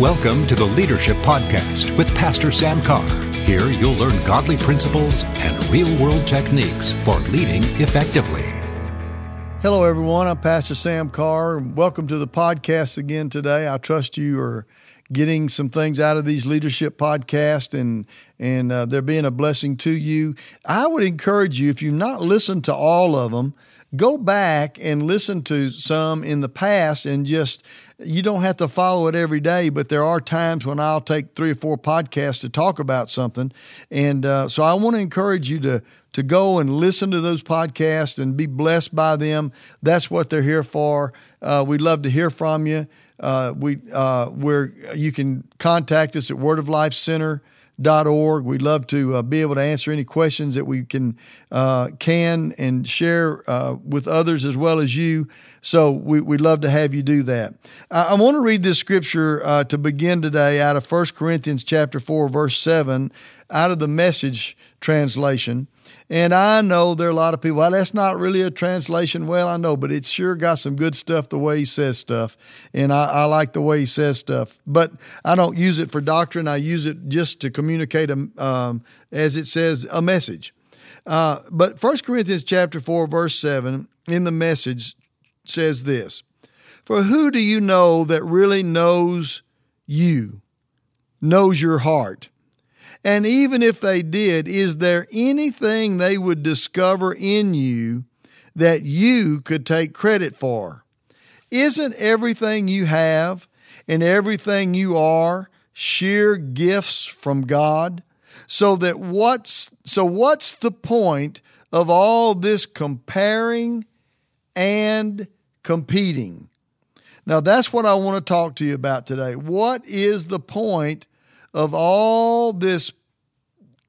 Welcome to the Leadership Podcast with Pastor Sam Carr. Here you'll learn godly principles and real world techniques for leading effectively. Hello, everyone. I'm Pastor Sam Carr. Welcome to the podcast again today. I trust you are getting some things out of these leadership podcasts and and uh, they're being a blessing to you. I would encourage you if you've not listened to all of them, go back and listen to some in the past and just you don't have to follow it every day, but there are times when I'll take three or four podcasts to talk about something, and uh, so I want to encourage you to to go and listen to those podcasts and be blessed by them. That's what they're here for. Uh, we'd love to hear from you. Uh, we uh, where you can contact us at Word of Life Center org. We'd love to uh, be able to answer any questions that we can uh, can and share uh, with others as well as you. So we, would love to have you do that. I, I want to read this scripture uh, to begin today out of 1 Corinthians chapter 4, verse 7, out of the message translation. And I know there are a lot of people, well, that's not really a translation. Well, I know, but it's sure got some good stuff the way he says stuff. And I, I like the way he says stuff. But I don't use it for doctrine. I use it just to communicate, a, um, as it says, a message. Uh, but 1 Corinthians chapter 4, verse 7 in the message says this For who do you know that really knows you, knows your heart? And even if they did, is there anything they would discover in you that you could take credit for? Isn't everything you have and everything you are sheer gifts from God? So that what's so what's the point of all this comparing and competing? Now that's what I want to talk to you about today. What is the point of all this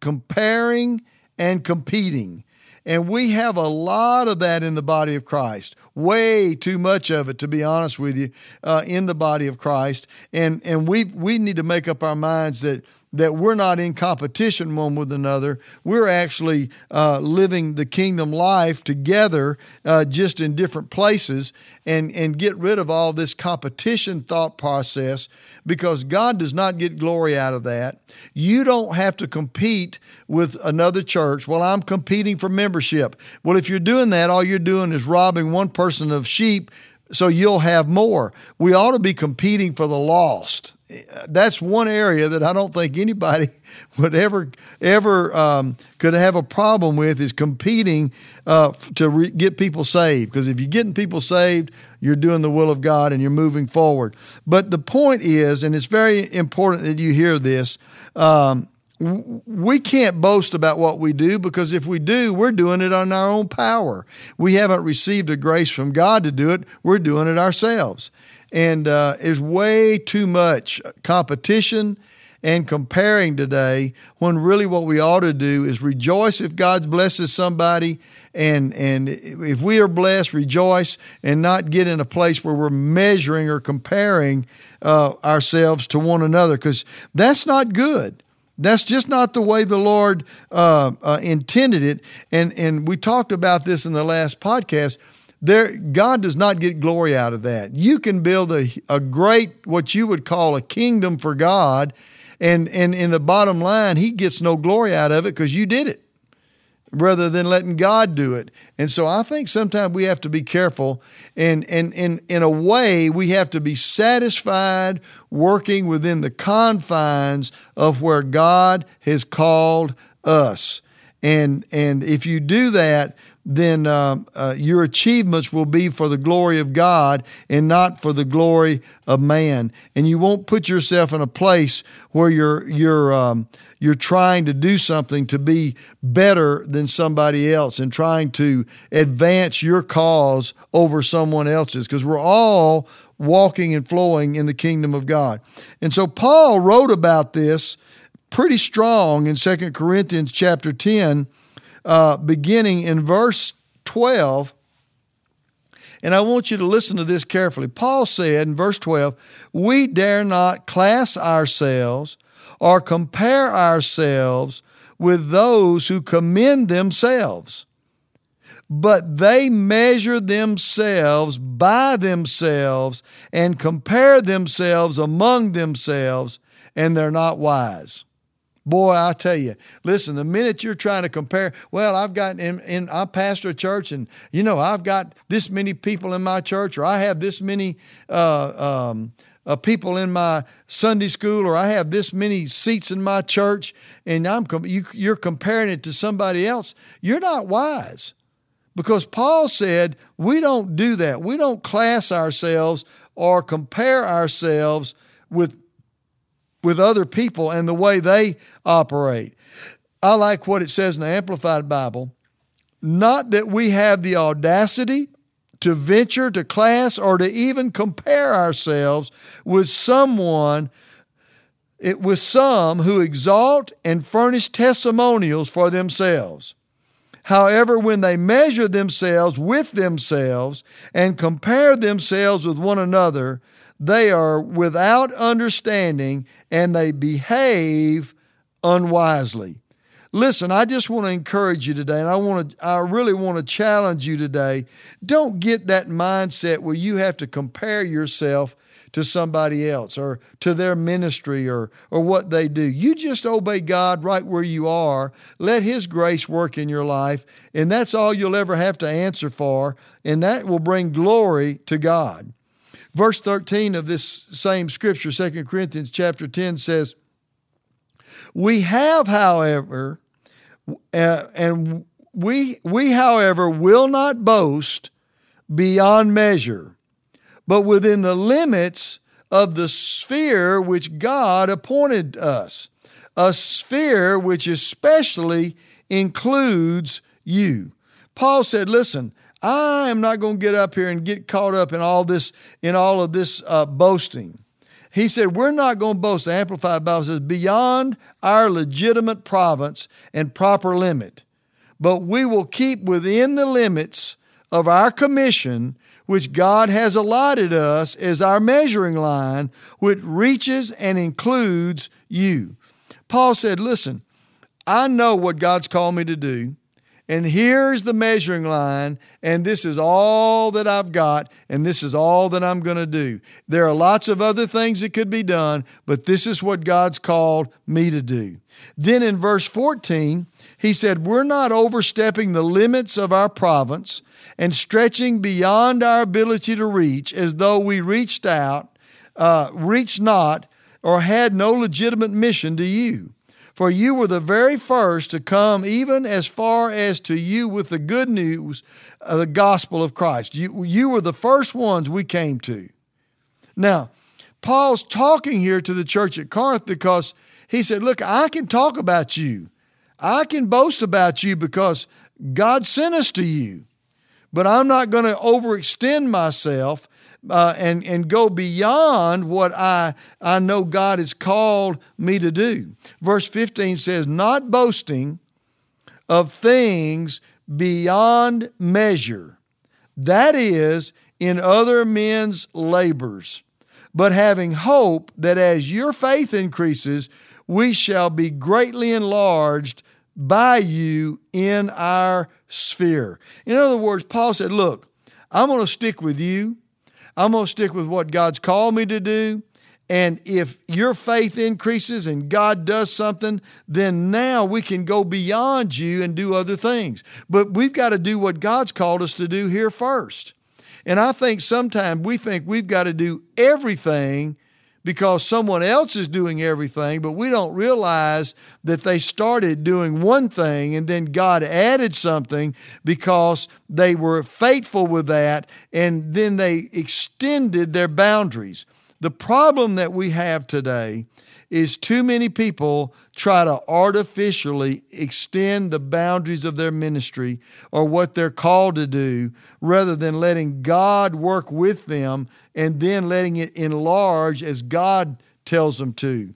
comparing and competing. And we have a lot of that in the body of Christ. Way too much of it, to be honest with you, uh, in the body of Christ. And and we we need to make up our minds that that we're not in competition one with another. We're actually uh, living the kingdom life together, uh, just in different places, and, and get rid of all this competition thought process because God does not get glory out of that. You don't have to compete with another church. Well, I'm competing for membership. Well, if you're doing that, all you're doing is robbing one person of sheep so you'll have more. We ought to be competing for the lost that's one area that I don't think anybody would ever ever um, could have a problem with is competing uh, to re- get people saved. Because if you're getting people saved, you're doing the will of God and you're moving forward. But the point is, and it's very important that you hear this. Um, we can't boast about what we do because if we do, we're doing it on our own power. We haven't received a grace from God to do it, we're doing it ourselves. And uh, is way too much competition and comparing today when really what we ought to do is rejoice if God blesses somebody and and if we are blessed rejoice and not get in a place where we're measuring or comparing uh, ourselves to one another because that's not good that's just not the way the Lord uh, uh intended it. And and we talked about this in the last podcast. There, God does not get glory out of that. You can build a, a great, what you would call a kingdom for God, and, and in the bottom line, He gets no glory out of it because you did it rather than letting God do it. And so I think sometimes we have to be careful and and, and in a way we have to be satisfied working within the confines of where God has called us. And and if you do that, then uh, uh, your achievements will be for the glory of God and not for the glory of man. And you won't put yourself in a place where you're you're um, you're trying to do something to be better than somebody else and trying to advance your cause over someone else's because we're all walking and flowing in the kingdom of God. And so Paul wrote about this pretty strong in Second Corinthians chapter 10 uh, beginning in verse 12. And I want you to listen to this carefully. Paul said in verse 12, We dare not class ourselves or compare ourselves with those who commend themselves. but they measure themselves by themselves and compare themselves among themselves, and they're not wise. Boy, I tell you, listen, the minute you're trying to compare, well, I've got, in, in, I pastor a church and, you know, I've got this many people in my church or I have this many uh, um, uh, people in my Sunday school or I have this many seats in my church and I'm, you, you're comparing it to somebody else. You're not wise because Paul said we don't do that. We don't class ourselves or compare ourselves with with other people and the way they operate. I like what it says in the Amplified Bible. Not that we have the audacity to venture to class or to even compare ourselves with someone with some who exalt and furnish testimonials for themselves. However, when they measure themselves with themselves and compare themselves with one another, they are without understanding and they behave unwisely. Listen, I just want to encourage you today, and I want to, I really want to challenge you today. Don't get that mindset where you have to compare yourself to somebody else or to their ministry or, or what they do. You just obey God right where you are. Let His grace work in your life, and that's all you'll ever have to answer for, and that will bring glory to God. Verse 13 of this same scripture, 2 Corinthians chapter 10 says, We have, however, uh, and we, we, however, will not boast beyond measure, but within the limits of the sphere which God appointed us, a sphere which especially includes you. Paul said, Listen, I am not going to get up here and get caught up in all this, in all of this uh, boasting. He said, We're not going to boast. The Amplified Bible says, beyond our legitimate province and proper limit, but we will keep within the limits of our commission, which God has allotted us as our measuring line, which reaches and includes you. Paul said, Listen, I know what God's called me to do. And here's the measuring line, and this is all that I've got, and this is all that I'm going to do. There are lots of other things that could be done, but this is what God's called me to do. Then in verse 14, he said, We're not overstepping the limits of our province and stretching beyond our ability to reach as though we reached out, uh, reached not, or had no legitimate mission to you. For you were the very first to come, even as far as to you with the good news of the gospel of Christ. You, you were the first ones we came to. Now, Paul's talking here to the church at Corinth because he said, Look, I can talk about you. I can boast about you because God sent us to you. But I'm not going to overextend myself uh, and, and go beyond what I, I know God has called me to do. Verse 15 says, Not boasting of things beyond measure, that is, in other men's labors, but having hope that as your faith increases, we shall be greatly enlarged by you in our sphere. In other words, Paul said, Look, I'm going to stick with you. I'm going to stick with what God's called me to do. And if your faith increases and God does something, then now we can go beyond you and do other things. But we've got to do what God's called us to do here first. And I think sometimes we think we've got to do everything because someone else is doing everything, but we don't realize that they started doing one thing and then God added something because they were faithful with that and then they extended their boundaries. The problem that we have today is too many people try to artificially extend the boundaries of their ministry or what they're called to do rather than letting God work with them and then letting it enlarge as God tells them to.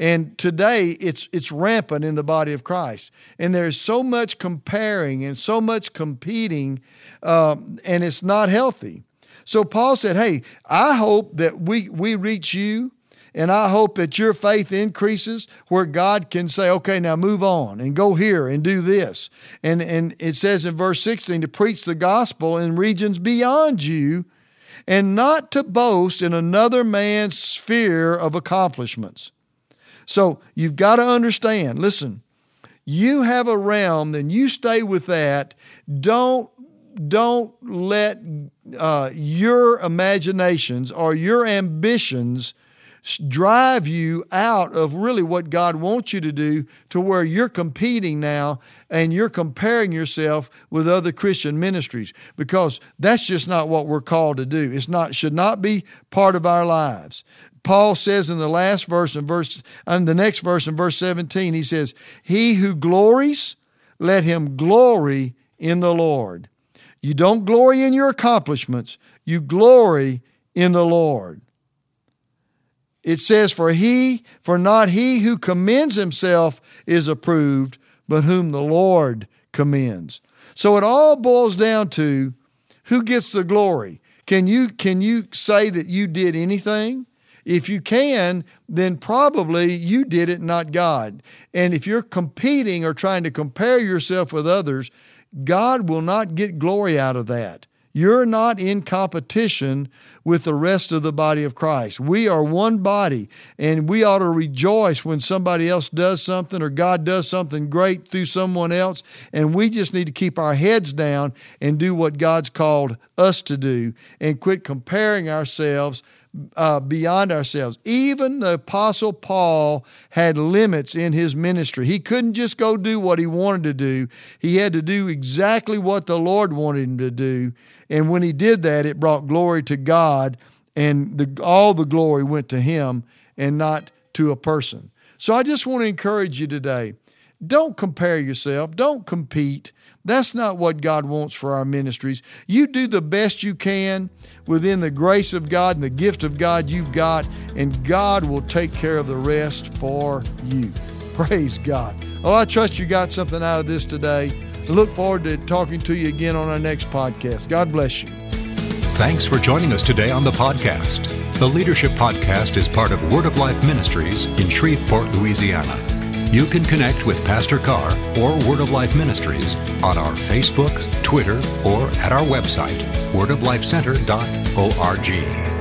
And today it's it's rampant in the body of Christ, and there's so much comparing and so much competing, um, and it's not healthy. So Paul said, "Hey, I hope that we we reach you and I hope that your faith increases where God can say, okay, now move on and go here and do this. And, and it says in verse 16 to preach the gospel in regions beyond you and not to boast in another man's sphere of accomplishments. So you've got to understand listen, you have a realm, then you stay with that. Don't don't let uh, your imaginations or your ambitions drive you out of really what God wants you to do to where you're competing now and you're comparing yourself with other Christian ministries because that's just not what we're called to do. It's not should not be part of our lives. Paul says in the last verse in verse and the next verse in verse 17 he says, "He who glories, let him glory in the Lord." You don't glory in your accomplishments, you glory in the Lord. It says, For he, for not he who commends himself is approved, but whom the Lord commends. So it all boils down to who gets the glory. Can you, can you say that you did anything? If you can, then probably you did it, not God. And if you're competing or trying to compare yourself with others, God will not get glory out of that. You're not in competition with the rest of the body of Christ. We are one body, and we ought to rejoice when somebody else does something or God does something great through someone else. And we just need to keep our heads down and do what God's called us to do and quit comparing ourselves uh, beyond ourselves. Even the Apostle Paul had limits in his ministry. He couldn't just go do what he wanted to do, he had to do exactly what the Lord wanted him to do. And when he did that, it brought glory to God, and the, all the glory went to him and not to a person. So I just want to encourage you today don't compare yourself, don't compete. That's not what God wants for our ministries. You do the best you can within the grace of God and the gift of God you've got, and God will take care of the rest for you. Praise God. Well, I trust you got something out of this today. Look forward to talking to you again on our next podcast. God bless you. Thanks for joining us today on the podcast. The Leadership Podcast is part of Word of Life Ministries in Shreveport, Louisiana. You can connect with Pastor Carr or Word of Life Ministries on our Facebook, Twitter, or at our website, wordoflifecenter.org.